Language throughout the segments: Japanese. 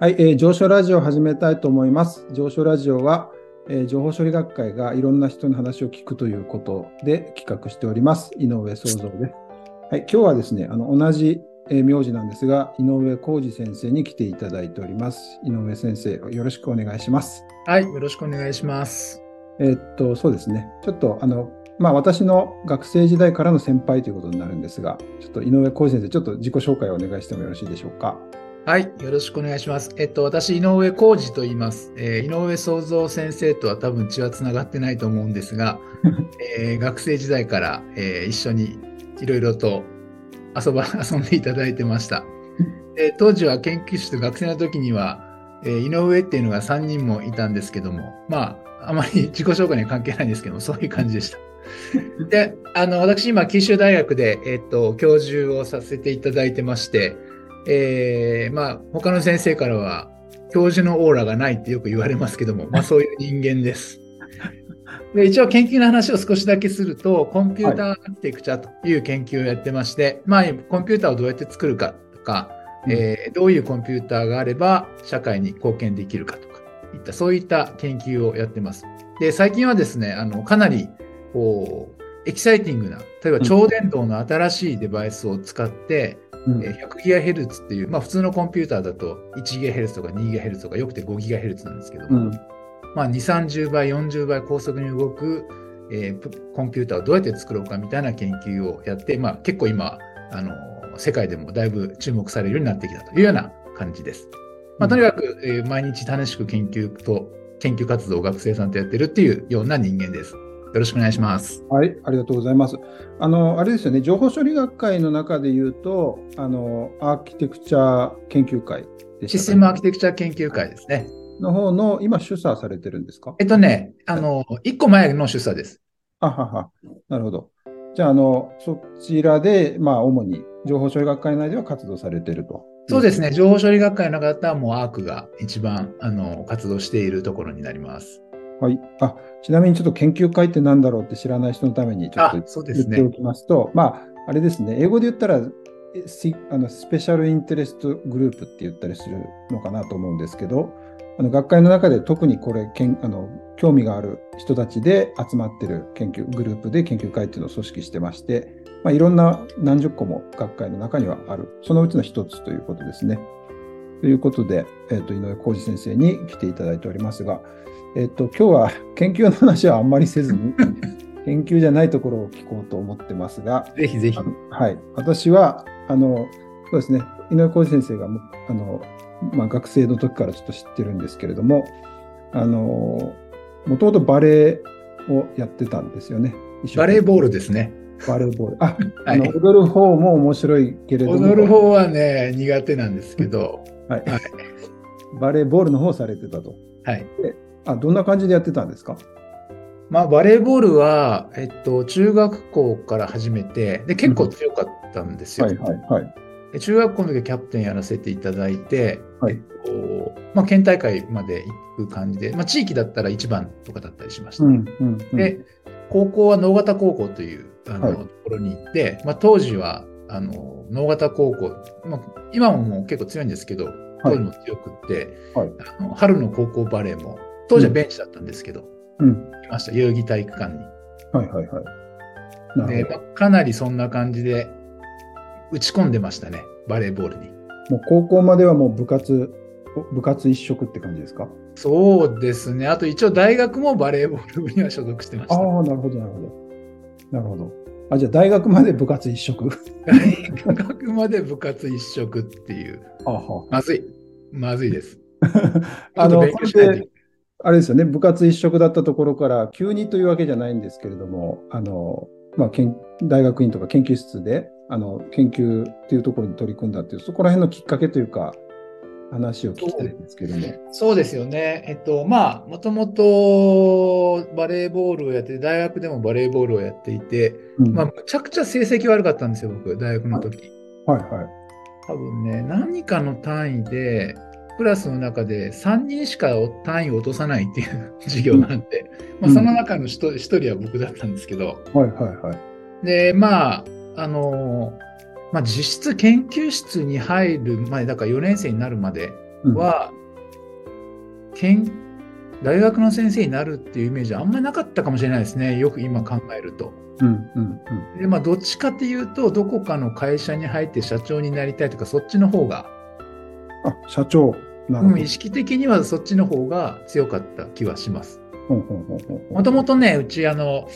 はい、えー、上昇ラジオを始めたいと思います。上昇ラジオは、えー情報処理学会がいろんな人の話を聞くということで企画しております。井上創造です。はい、今日はですね、あの同じ、えー名字なんですが、井上浩二先生に来ていただいております。井上先生、よろしくお願いします。はい、よろしくお願いします。えーっと、そうですね。ちょっと、あの、まあ、私の学生時代からの先輩ということになるんですが、ちょっと井上浩二先生、ちょっと自己紹介をお願いしてもよろしいでしょうか？はい、よろしくお願いします。えっと、私、井上浩二と言います。えー井上創造先生とは多分血はつながってないと思うんですが、えー学生時代から、えー一緒にいろいろと遊ば、遊んでいただいてました。で当時は研究室で学生の時には、えー井上っていうのが3人もいたんですけども、まあ、あまり自己紹介には関係ないんですけども、そういう感じでした。で、あの、私今、九州大学で、えっと、教授をさせていただいてまして、えーまあ、他の先生からは、教授のオーラがないってよく言われますけども、まあ、そういう人間です。で一応研究の話を少しだけすると、コンピューターアーキテクチャという研究をやってまして、まあ、コンピューターをどうやって作るかとか、えーどういうコンピューターがあれば社会に貢献できるかとか、いった、そういった研究をやってます。で、最近はですね、あの、かなり、こう、エキサイティングな、例えば超電導の新しいデバイスを使って、うんえー 100GHz っていう、まあ普通のコンピューターだと 1GHz とか 2GHz とかよくて 5GHz なんですけども、うんまあ2、30倍、40倍高速に動く、えープコンピューターをどうやって作ろうかみたいな研究をやって、まあ結構今、あの、世界でもだいぶ注目されるようになってきたというような感じです。まあとにかく、えー毎日楽しく研究と、研究活動を学生さんとやってるっていうような人間です。よろしくお願いします。はい、ありがとうございます。あの、あれですよね、情報処理学会の中で言うと、あの、アーキテクチャ研究会でシステムアーキテクチャ研究会ですね。の方の、今、主査されてるんですか？えっとね、あの、一個前の主査です。あはは、なるほど。じゃあ、あの、そちらで、まあ、主に情報処理学会内では活動されていると。そうですね、情報処理学会の方はもうアークが一番あの活動しているところになります。はい。あ、ちなみにちょっと研究会って何だろうって知らない人のためにちょっと言すね。っておきますと、まあ、あれですね、英語で言ったら、あのスペシャルインテレストグループって言ったりするのかなと思うんですけど、あの学会の中で特にこれけんあの、興味がある人たちで集まってる研究グループで研究会っていうのを組織してまして、まあ、いろんな何十個も学会の中にはある、そのうちの一つということですね。ということで、えっと井上浩二先生に来ていただいておりますが、えっと今日は研究の話はあんまりせずに、研究じゃないところを聞こうと思ってますが、ぜひぜひはい、私はあのそうですね井上浩二先生がむあの、まあ、学生の時からちょっと知ってるんですけれどもあのもともとバレエをやってたんですよね。バレーボールですね。バレーボール。あ、はいあの踊る方も面白いけれども、踊る方はね、苦手なんですけど、はいはいバレーボールの方をされてたと。はい。あ、どんな感じでやってたんですか？まあ、バレーボールは、えっと、中学校から始めて、で、結構強かったんですよ。はいはいはい。で中学校の時はキャプテンやらせていただいて、はい。えっとまあ、県大会まで行く感じで、まあ、地域だったら1番とかだったりしました。うんうんうん、で、高校は能形高校というあの、はい。ところに行って、まあ、当時はあの能形高校、まあ、今ももう結構強いんですけど、当時も強くって、はい。あの春の高校バレーも、当時はベンチだったんですけど、うん、いました、代々木体育館に。はいはいはい。なで、まあ、かなりそんな感じで打ち込んでましたね、バレーボールに。ど。もう高校まではもう部活、部活一色って感じですか？そうですね。あと一応大学もバレーボール部には所属してました。ああ、なるほどなるほど。なるほど。あ、じゃあ大学まで部活一色大学まで部活一色っていう。はあはまずい。まずいです。あの、ちょっあれですよね、部活一色だったところから、急にというわけじゃないんですけれども、あの、まあ、研大学院とか研究室で、あの、研究っていうところに取り組んだっていう、そこら辺のきっかけというか、話を聞きたいんですけれども。そうですよね。えっと、まあ、もともとバレーボールをやって、大学でもバレーボールをやっていて、うんまあ、むちゃくちゃ成績悪かったんですよ、僕、大学の時。はいはい。多分ね、何かの単位で、クラスの中で3人しか単位を落とさないっていう授業があって、まあ、その中の 1, 人は僕だったんですけど、はいはいはい。で、まあ、あの、まあ、実質研究室に入る前、だから4年生になるまでは、研大学の先生になるっていうイメージはあんまりなかったかもしれないですね。よく今考えると。うんうんうん。で、まあ、どっちかっていうと、どこかの会社に入って社長になりたいとか、そっちの方が、あ、社長。なるほど。うん、意識的にはそっちの方が強かった気はします。もともとね、うち、あの、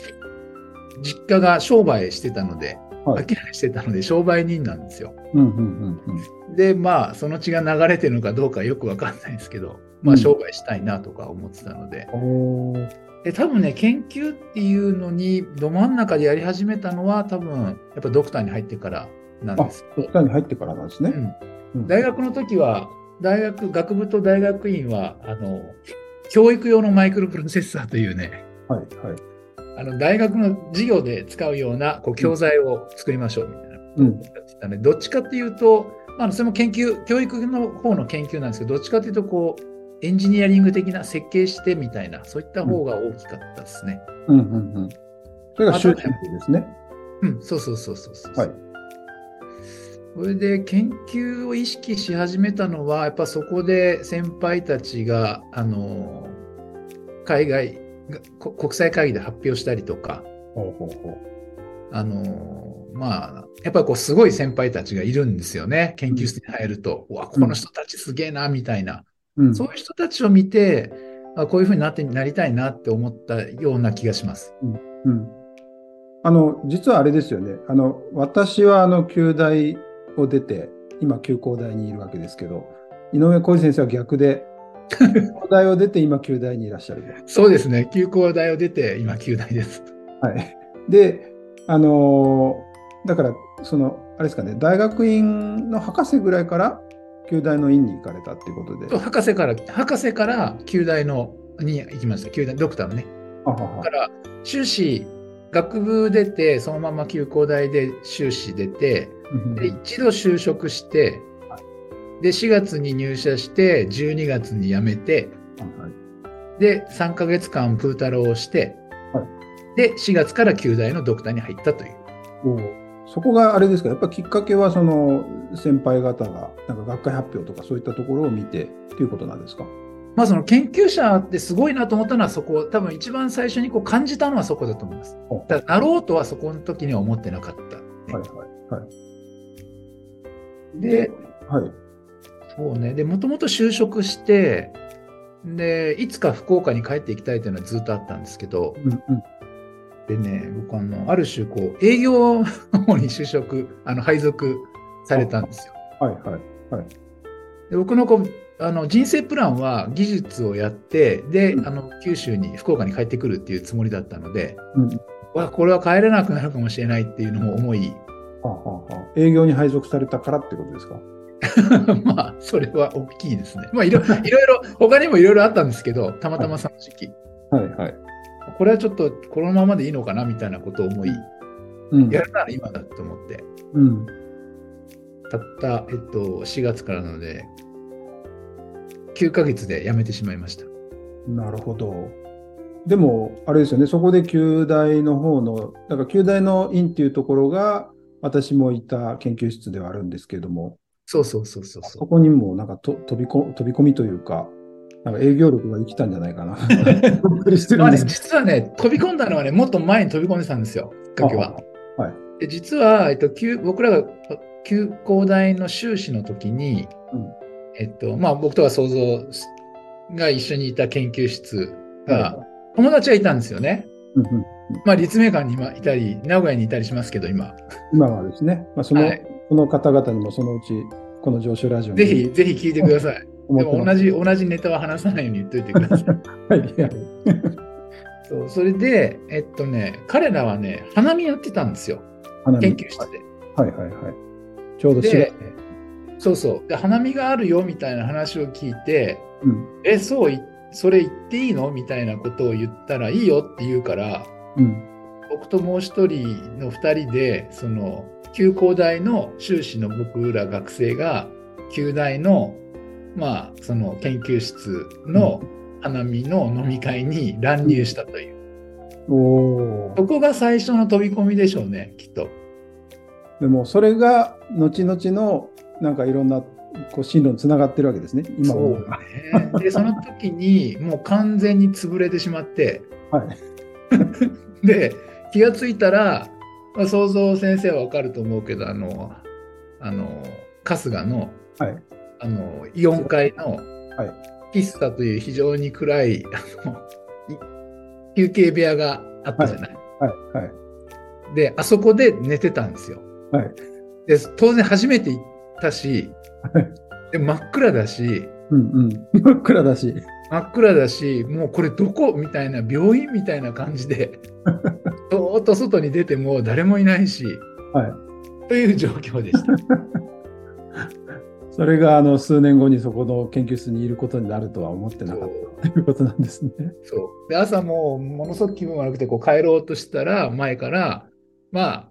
実家が商売してたので、はい商いしてたので、商売人なんですよ。うんうんうんうん。で、まあ、その血が流れてるのかどうかよくわかんないですけど、まあ、うん商売したいなとか思ってたので、おーで、多分ね、研究っていうのに、ど真ん中でやり始めたのは、多分、やっぱドクターに入ってからなんあです、ドクターに入ってからなんですね。うんうん大学の時は、大学、学部と大学院は、あの、教育用のマイクロプロセッサーというね、はいはい。あの大学の授業で使うようなこう教材を作りましょうみたいなことをうんやってたので、どっちかっていうと、まあ、それも研究、教育の方の研究なんですけど、どっちかっていうと、こう、エンジニアリング的な設計してみたいな、そういった方が大きかったですね。うんうんうん。それが終身ですね。うん、そうそうそうそうそう。はいそれで研究を意識し始めたのは、やっぱそこで先輩たちが、あの、海外、こ国際会議で発表したりとか、ほうほうほあのまあ、やっぱりこうすごい先輩たちがいるんですよね。研究室に入ると、うわ、この人たちすげえな、みたいな。う。うんそういう人たちを見て、あこういうふうになってなりたいなって思ったような気がします。うん。あの、実はあれですよね。あの、私はあの、旧大を出て、今、旧工大にいるわけですけど、井上浩二先生は逆で、工大を出て、今、旧大にいらっしゃると。そうですね。休校大を出て、今、9大です。はい。で、あのーだから、その、あれですかね、大学院の博士ぐらいから、旧大の院に行かれたっていうことで。博士から、博士から9大のに行きました。9大、ドクターのね。だから、修士、学部出て、そのまま休校大で修士出て、うんで一度就職して、で4月に入社して12月に辞めてはいで3ヶ月間プータローをして、はで4月から9大のドクターに入ったという。そこがあれですか、やっぱきっかけは、その、先輩方が、なんか学会発表とかそういったところを見てっていうことなんですか？まあその研究者ってすごいなと思ったのはそこ多分一番最初にこう感じたのはそこだと思います。だなろうとはそこの時には思ってなかった、ねはいはいはい。ではい。そうねでもともと就職してでいつか福岡に帰っていきたいというのはずっとあったんですけど、うんうん。でね、僕あの、ある種、こう、営業の方に就職、あの、配属されたんですよ。はいはいはい。で僕のこうあの人生プランは技術をやって、で、うんあの、九州に、福岡に帰ってくるっていうつもりだったので、うん。わ、これは帰れなくなるかもしれないっていうのも思い、営業に配属されたからってことですか？まあ、それは大きいですね。まあ、いろいろ、他にもいろいろあったんですけど、たまたまその時期、はいはい。これはちょっとこのままでいいのかなみたいなことを思い、うん。やるなら今だと思って、うん。たった、えっと、4月からなので、9ヶ月で辞めてしまいました。なるほど。でも、あれですよね、そこで旧大の方の、だから旧大の院っていうところが、私もいた研究室ではあるんですけれども、そうそうそうそうそ。こにもなんかと飛びこ飛び込みというか、なんか営業力が生きたんじゃないかな。びっくりしてるまあね、実はね、飛び込んだのはね、もっと前に飛び込んでたんですよ、きっかけは。あはい。で実は、えっと、旧僕らが旧工大の修士の時に、うんえっと、まあ、僕とか想像が一緒にいた研究室が、は友達がいたんですよね。うんうんまあ、立命館に今いたり、名古屋にいたりしますけど、今。今はですね、まあ、その、はいこの方々にもそのうち、この上昇ラジオにぜひ、ぜひ聞いてください。でも同じ、同じネタは話さないように言っといてください。はい そうそれで、えっとね、彼らはね、花見やってたんですよ、研究室で。はいはいはい。ちょうど4月で、そうそう。で、花見があるよみたいな話を聞いて、うん。え、そうい、それ言っていいの？みたいなことを言ったらいいよって言うから、うん。僕ともう一人の二人で、その、旧工大の修士の僕ら学生が、旧大の、まあ、その研究室の花見の飲み会に乱入したという。おーそこが最初の飛び込みでしょうね、きっと。でもそれが後々のなんかいろんなこう進路につながってるわけですね、今そうね。で、その時にもう完全に潰れてしまって、はい。で、気がついたら、まあ、想像先生はわかると思うけど、あの、あの、春日の、はい。あの、イオン階のはい。喫茶という非常に暗い、あの、い休憩部屋があったじゃない。はい。はい。で、あそこで寝てたんですよ。はい。で、当然初めて行ったしはい、で真っ暗だし、うんうん。真っ暗だし。真っ暗だし、もうこれどこ？みたいな、病院みたいな感じで、そーっと外に出ても誰もいないし、はい。という状況でした。それがあの数年後にそこの研究室にいることになるとは思ってなかったということなんですね。そうで朝もうものすごく気分悪くてこう帰ろうとしたら前からまあ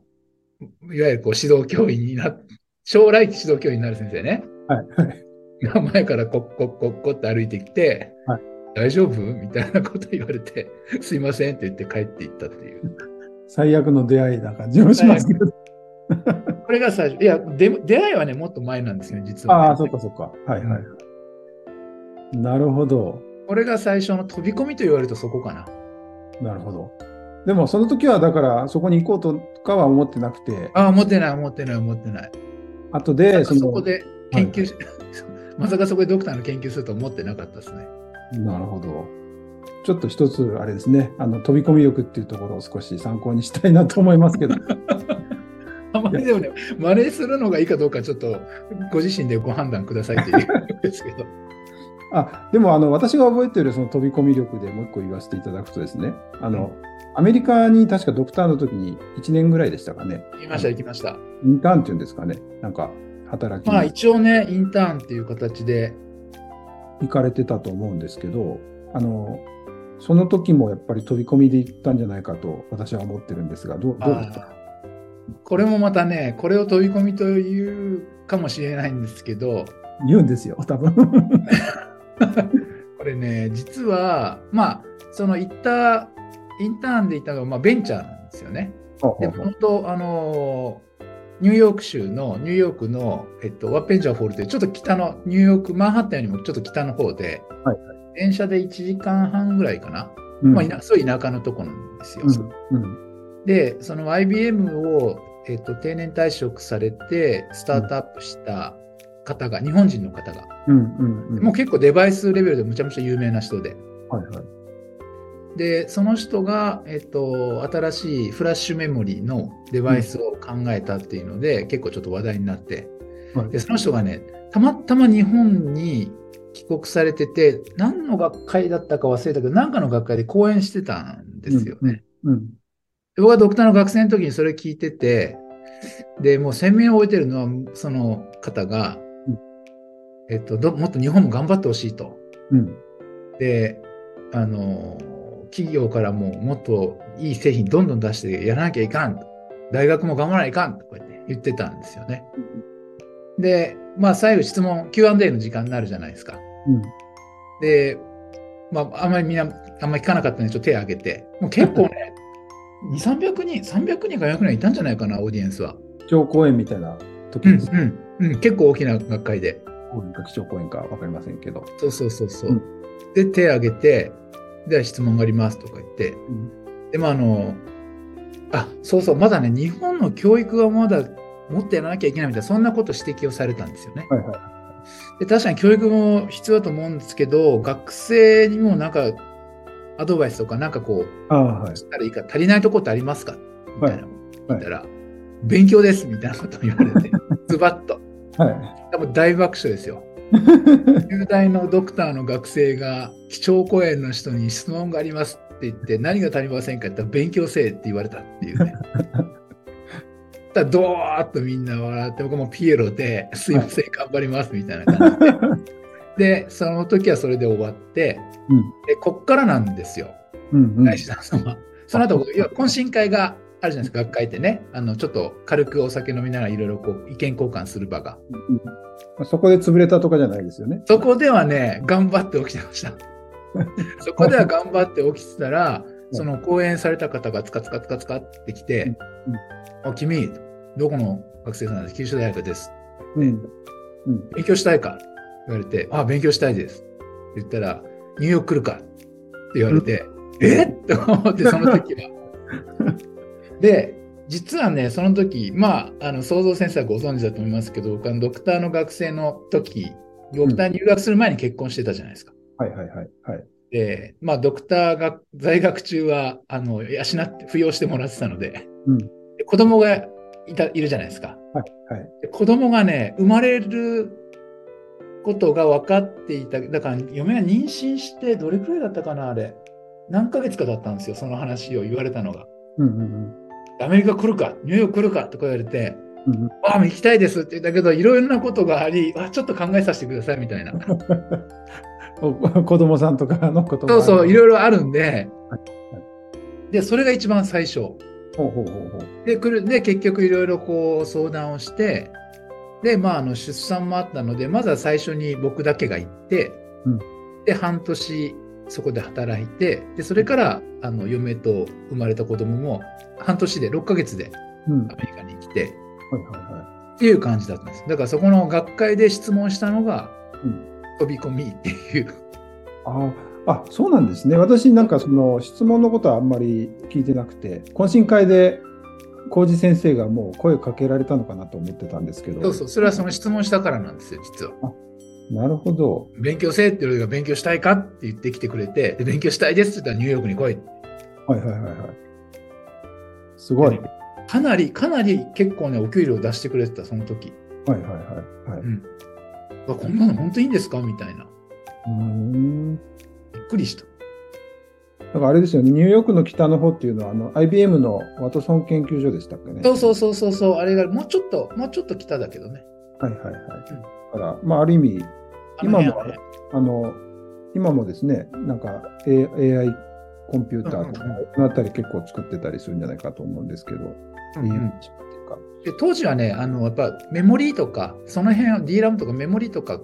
いわゆるこう指導教員にな将来指導教員になる先生ねはい。はい。が前からコッコッコッコって歩いてきて、はい大丈夫？みたいなこと言われてすいませんって言って帰っていったっていう最悪の出会いな感じもしますけど。これが最初いやで出会いはねもっと前なんですよ実はね、ああ、そっかそっか。はいはい。なるほど。これが最初の飛び込みと言われるとそこかななるほど。でもその時はだからそこに行こうとかは思ってなくて、ああ思ってない思ってない思ってない後でそこで研究し、まさかそこでドクターの研究すると思ってなかったですね。なるほど。ちょっと一つあれですね、あの飛び込み力っていうところを少し参考にしたいなと思いますけど。あまりでもね、真似するのがいいかどうかちょっとご自身でご判断くださいっていうですけど。あでもあの私が覚えているその飛び込み力でもう一個言わせていただくとですね、あの、アメリカに確かドクターの時に1年ぐらいでしたかね、行きました、行きました。インターンっていうんですかね、なんか働きまあに一応ね、インターンっていう形で、行かれてたと思うんですけど、あのその時もやっぱり飛び込みで行ったんじゃないかと私は思ってるんですが、どうどうですか？あー。これもまたね、これを飛び込みというかもしれないんですけど、言うんですよ、多分。これね、実は、まあ、その行った、インターンで行ったのが、まあ、ベンチャーなんですよね。で、本当、あのーニューヨーク州の、ニューヨークの、えっと、ワッペンジャーホールという、ちょっと北の、ニューヨーク、マンハッタンよりもちょっと北の方で、はい電車で1時間半ぐらいかな。うん。まあ、いなそういう田舎のとこなんですよ。うんうん。で、その IBM を、えっと、定年退職されて、スタートアップした方が、日本人の方が、うんうんうん。もう結構デバイスレベルでむちゃむちゃ有名な人で、はいはいで、その人が、えっと、新しいフラッシュメモリーのデバイスを考えたっていうので、結構ちょっと話題になって、はい。で、その人がね、たまたま日本に帰国されてて、何の学会だったか忘れたけど、何かの学会で講演してたんですよね。うんで僕はドクターの学生の時にそれ聞いてて、で、もう鮮明に覚えてるのは、その方が、うん。えっとど、もっと日本も頑張ってほしいと。うん。で、あの、企業からももっといい製品どんどん出してやらなきゃいかんと。大学も頑張らないかんとこうやって言ってたんですよね。で、まあ最後質問、Q&A の時間になるじゃないですか。うんで、まああんまりみんな、あんまり聞かなかったのでちょっと手を挙げて、もう結構ね、2、300人、300人か400人いたんじゃないかな、オーディエンスは。基調講演みたいな時うんです。うんうん、結構大きな学会で。講演か基調講演か分かりませんけど。そうそうそうそう。うんで、手を挙げて、では質問がありますとか言って、んでもあの、あ、そうそう、まだね、日本の教育がまだもっとやらなきゃいけないみたいな、そんなこと指摘をされたんですよね。はいはい。で確かに教育も必要だと思うんですけど、学生にもなんかアドバイスとか、なんかこう、ああ、はい。したらいいか、足りないとこってありますか？みたいなのをはいたら、勉強ですみたいなことを言われて、ズバッと。は多分大爆笑ですよ。い。10代のドクターの学生が、基調講演の人に質問がありますって言って、何が足りませんかって言ったら、勉強せえって言われたっていうね。だドーッとみんな笑って、僕もピエロで、すいません、頑張りますみたいな感じで。で、その時はそれで終わって、うんでこっからなんですよ、うんうん。大志さんは。その後、いや懇親会があるじゃないですか、学会ってね。あの、ちょっと軽くお酒飲みながらいろいろこう意見交換する場が。うんそこで潰れたとかじゃないですよね。そこではね、頑張って起きてました。そこでは頑張って起きてたら、その講演された方がつかつかつかつかってきて、あ君、どこの学生さんです九州大学です。うん。うん。勉強したいか？言われて、あ、勉強したいです。って言ったら、ニューヨーク来るか？って言われて、え？って思って、その時は。で、実はね、その時、まあ、あの、創造先生はご存知だと思いますけど、僕はドクターの学生の時、ドクターに入学する前に結婚してたじゃないですか。はいはいはい。はい。で、まあ、ドクターが在学中は、あの、養って、扶養してもらってたので、うん。で子供がいたいるじゃないですか。はいはい。で子供がね、生まれることが分かっていた。だから、嫁が妊娠して、どれくらいだったかな、あれ。何ヶ月かだったんですよ、その話を言われたのが。うんうんアメリカ来るか、ニューヨーク来るかとか言われて、うん。ああ、行きたいですって言ったけど、いろいろなことがあり、あちょっと考えさせてくださいみたいな。お 子供さんとかのことそうそう、いろろいろあるんでは、で、それが一番最初。ほうほうほうほう。で、来るで結局いろいろこう相談をして、で、まあ、あの出産もあったので、まずは最初に僕だけが行って、うんで、半年そこで働いて、で、それからあの嫁と生まれた子供も半年で、6ヶ月でうん。アメリカに来て、はいはいはっていう感じだったんです。だからそこの学会で質問したのが、うん飛び込みっていう。い。ああ、あ、そうなんですね。私なんかその質問のことはあんまり聞いてなくて、懇親会で浩二先生がもう声かけられたのかなと思ってたんですけど。そうそう、それはその質問したからなんですよ、実は。なるほど。勉強せえって言うが勉強したいかって言ってきてくれて、で勉強したいですって言ったらニューヨークに来い。はいはいはいはい。すごい。でかなり、かなり結構ね、お給料出してくれてた、その時。はいはいはい。はい、うんあこんなの本当にいいんですかみたいな。うーん。びっくりした。だからあれですよね、ニューヨークの北の方っていうのは、あの IBM のワトソン研究所でしたっけね。そうそうそうそうそう、あれがもうちょっと、もうちょっと北だけどね。はいはいはい。だから、まあ、ある意味、今もあの、今もですね、なんか AI コンピューターとかうんうんうん、このあたり結構作ってたりするんじゃないかと思うんですけど。で当時はね、あのやっぱメモリーとか、その辺は DRAM とかメモリーとか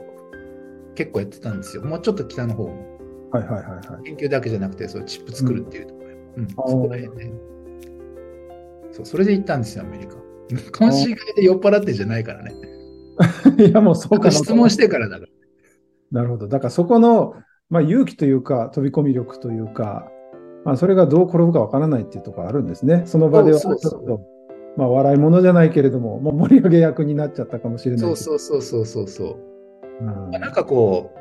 結構やってたんですよ。もうちょっと北の方も。はいはいはいはい。研究だけじゃなくて、そうチップ作るっていうところ、うんあーそこら辺ね。そう、それで行ったんですよ、アメリカ。懇親会で酔っ払ってじゃないからね。いや、もうそうか質問してからだから。なるほど。だからそこの、まあ、勇気というか、飛び込み力というか、まあ、それがどう転ぶかわからないっていうところあるんですね。その場ではちょっと、まあ、笑い物じゃないけれども、まあ、盛り上げ役になっちゃったかもしれないそううそうそうそうそうそう。うんなんかこう、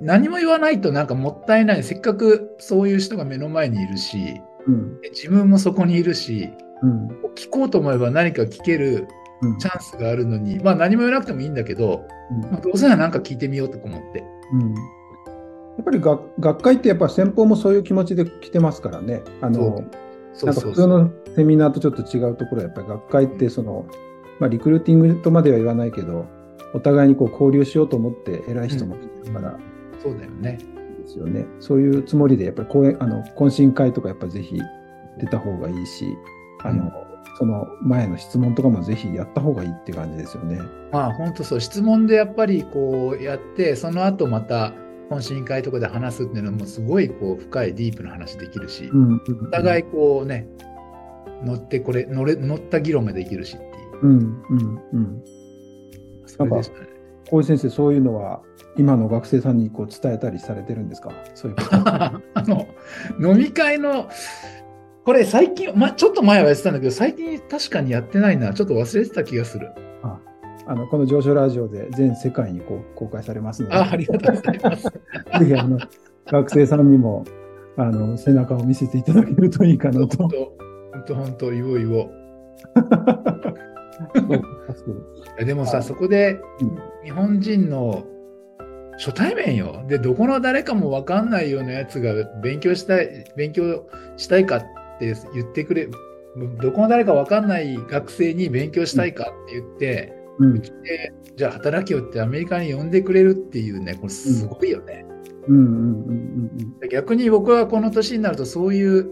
何も言わないとなんかもったいない。せっかくそういう人が目の前にいるし、うん。自分もそこにいるし、うん。聞こうと思えば何か聞けるうん。チャンスがあるのに、まあ何も言わなくてもいいんだけど、まあ、どうせならなんか聞いてみようとか思って。うんやっぱり学学会ってやっぱ先方もそういう気持ちで来てますからね。あのなんか普通のセミナーとちょっと違うところはやっぱり学会ってその、まあ、リクルーティングとまでは言わないけどお互いにこう交流しようと思って偉い人も来てるからそうだよね。ですよね。そういうつもりでやっぱり講演あの懇親会とかやっぱぜひ出た方がいいしあの、うんその前の質問とかもぜひやった方がいいって感じですよね。まあ本当そう、質問でやっぱりこうやって、その後また懇親会とかで話すっていうのもすごいこう深いディープな話できるし、うんお互いこうね、乗ってこれ、乗れ乗った議論ができるしっていう。うんうんうん。それですよね。小井先生、そういうのは今の学生さんにこう伝えたりされてるんですか？そういうこと。あの、飲み会の、これ最近、ま、ちょっと前はやってたんだけど、最近確かにやってないな。ちょっと忘れてた気がする。あのこの上昇ラジオで全世界にこう公開されますので、あありがとうございます。ぜひあの学生さんにもあの背中を見せていただけるといいかなと。本当、本当、本当、言おいやでもさ、はいそこでうん日本人の初対面よ。で、どこの誰かも分かんないようなやつが勉強したい、勉強したいかって言ってくれ、どこの誰か分かんない学生に勉強したいかって言って、うん。で、じゃあ働きよってアメリカに呼んでくれるっていうね、これすごいよね。うんうんうんうん。逆に僕はこの年になるとそういう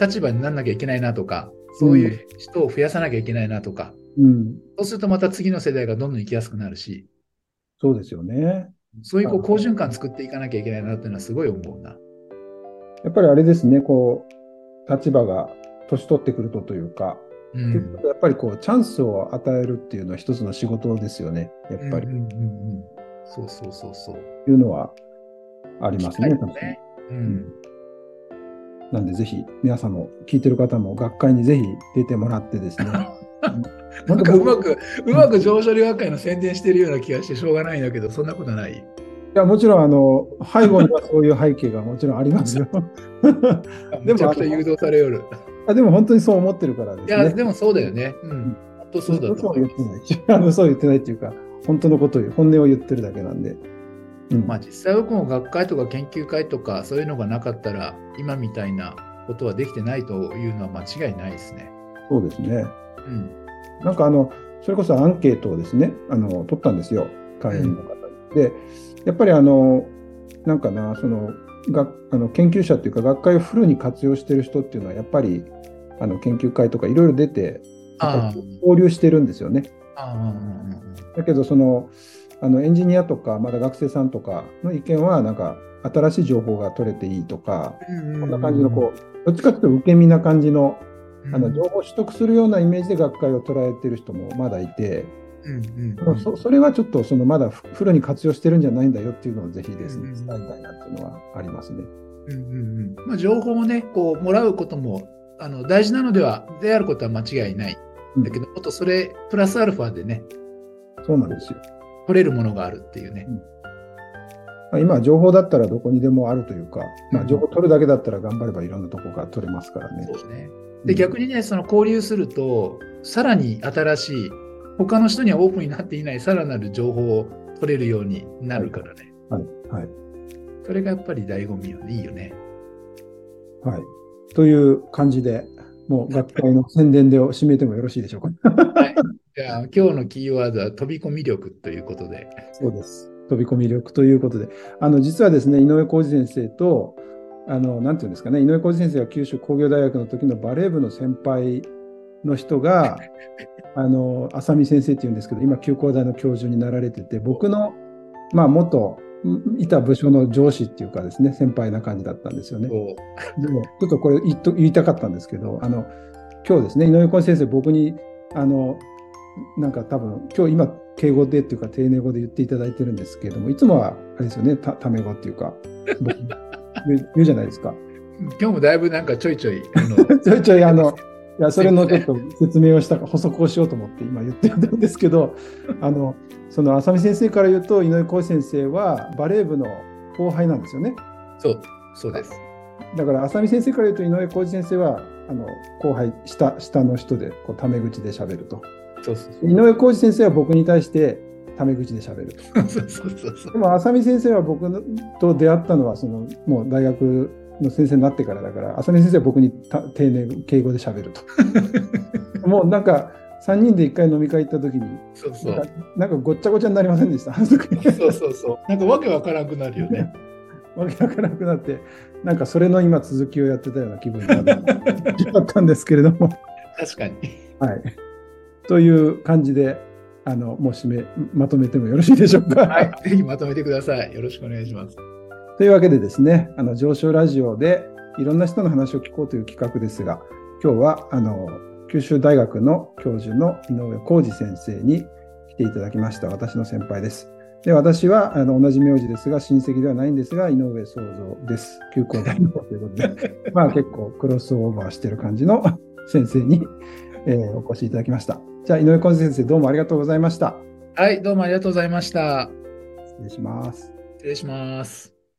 立場にならなきゃいけないなとか、そういう人を増やさなきゃいけないなとか、うん。うんそうするとまた次の世代がどんどん生きやすくなるし、そうですよね。そういうこう好循環作っていかなきゃいけないなっていうのはすごい思うな。やっぱりあれですね、こう立場が年取ってくるとというか、うんやっぱりこうチャンスを与えるっていうのは一つの仕事ですよね、やっぱり。うんうんうんうんそうそうそうそう。いうのはありますね。機会をねうん。なんでぜひ皆さんも聞いてる方も学会にぜひ出てもらってですね。なんかうまく、うまく上処理学会の宣伝してるような気がしてしょうがないんだけど、そんなことない。いやもちろんあの背後にはそういう背景がもちろんありますよ。めちゃくちゃ誘導されよる。あでも本当にそう思ってるからですいや、ね。でもそうだよね。うん。本当そうだと思い言ます。ってない。嘘を言ってないっていうか、本当のことを言う、本音を言ってるだけなんで。うんまあ実際僕も学会とか研究会とかそういうのがなかったら、今みたいなことはできてないというのは間違いないですね。そうですね。うん。なんかあの、それこそアンケートをですね、あの取ったんですよ、会員の方に。で、やっぱりあの、なんかな、その、があの研究者っていうか、学会をフルに活用してる人っていうのは、やっぱりあの研究会とかいろいろ出て、交流してるんですよね。だけど、その、あのエンジニアとか、まだ学生さんとかの意見は、なんか、新しい情報が取れていいとか、うん。こんな感じの、こう、どっちかというと受け身な感じの、うん、あの情報を取得するようなイメージで学会を捉えてる人もまだいて、うんうんうんそそれはちょっとそのまだフフルに活用してるんじゃないんだよっていうのをぜひですね、うん伝えたいなっていうのはありますね。うんうんうんまあ、情報をね、こうもらうこともあの大事なのではであることは間違いない。うんだけど、もっとそれプラスアルファでね、そうなんですよ。取れるものがあるっていうね。まあ、今、情報だったらどこにでもあるというか、まあ、うん情報取るだけだったら頑張ればいろんなとこが取れますからねそう。ですね。で、逆にね、その交流すると、さらに新しい、他の人にはオープンになっていないさらなる情報を取れるようになるからね。はい。はい。それがやっぱり醍醐味よね。いいよね。はい。という感じで、もう学会の宣伝で締めてもよろしいでしょうか。はい。じゃあ、今日のキーワードは飛び込み力ということで。そうです。飛び込み力ということで、あの実はですね、井上浩二先生と、あのなんていうんですかね、井上浩二先生は九州工業大学の時のバレー部の先輩の人が、あの浅見先生っていうんですけど、今、旧工大の教授になられてて、僕の、まあ、元んいた部署の上司っていうかですね、先輩な感じだったんですよね。こでも、ちょっとこれ言っと言いたかったんですけど、あの今日ですね、井上先生、僕に、あのなんか多分、今日今、敬語でっていうか、丁寧語で言っていただいてるんですけれども、いつもは、あれですよね、たため語っていうか、僕言う 言うじゃないですか。う今日もだいぶなんかちょいちょい、あの ちょいちょい、あの、いや、それのちょっと説明をしたか、補足をしようと思って今言ってるんですけど、あの、その浅見先生から言うと、井上浩二先生はバレー部の後輩なんですよね。そう、そうです。だから浅見先生から言うと井上浩二先生はあの後輩下下の人でこうタメ口で喋ると。そうそう井上浩二先生は僕に対してタメ口で喋ると。そうそうそう そう。でも浅見先生は僕のと出会ったのはそのもう大学の先生になってからだから浅見先生は僕にた丁寧敬語で喋ると もうなんか3人で1回飲み会行った時にそうそうなんかごっちゃごちゃになりませんでした そうそうそう。なんかわけわからなくなるよね。わけわからなくなってなんかそれの今続きをやってたような気分になったんですけれども確かに。はい。という感じで、あの、もう締め、まとめてもよろしいでしょうか。はい。ぜひまとめてください。よろしくお願いします。というわけでですね、あの、上昇ラジオでいろんな人の話を聞こうという企画ですが、今日は、あの、九州大学の教授の井上浩二先生に来ていただきました。私の先輩です。で、私は、あの、同じ名字ですが、親戚ではないんですが、井上創造です。旧高大のということで、まあ結構クロスオーバーしてる感じの先生に、えーお越しいただきました。じゃあ、井上浩二先生、どうもありがとうございました。はい。どうもありがとうございました。失礼します。失礼します。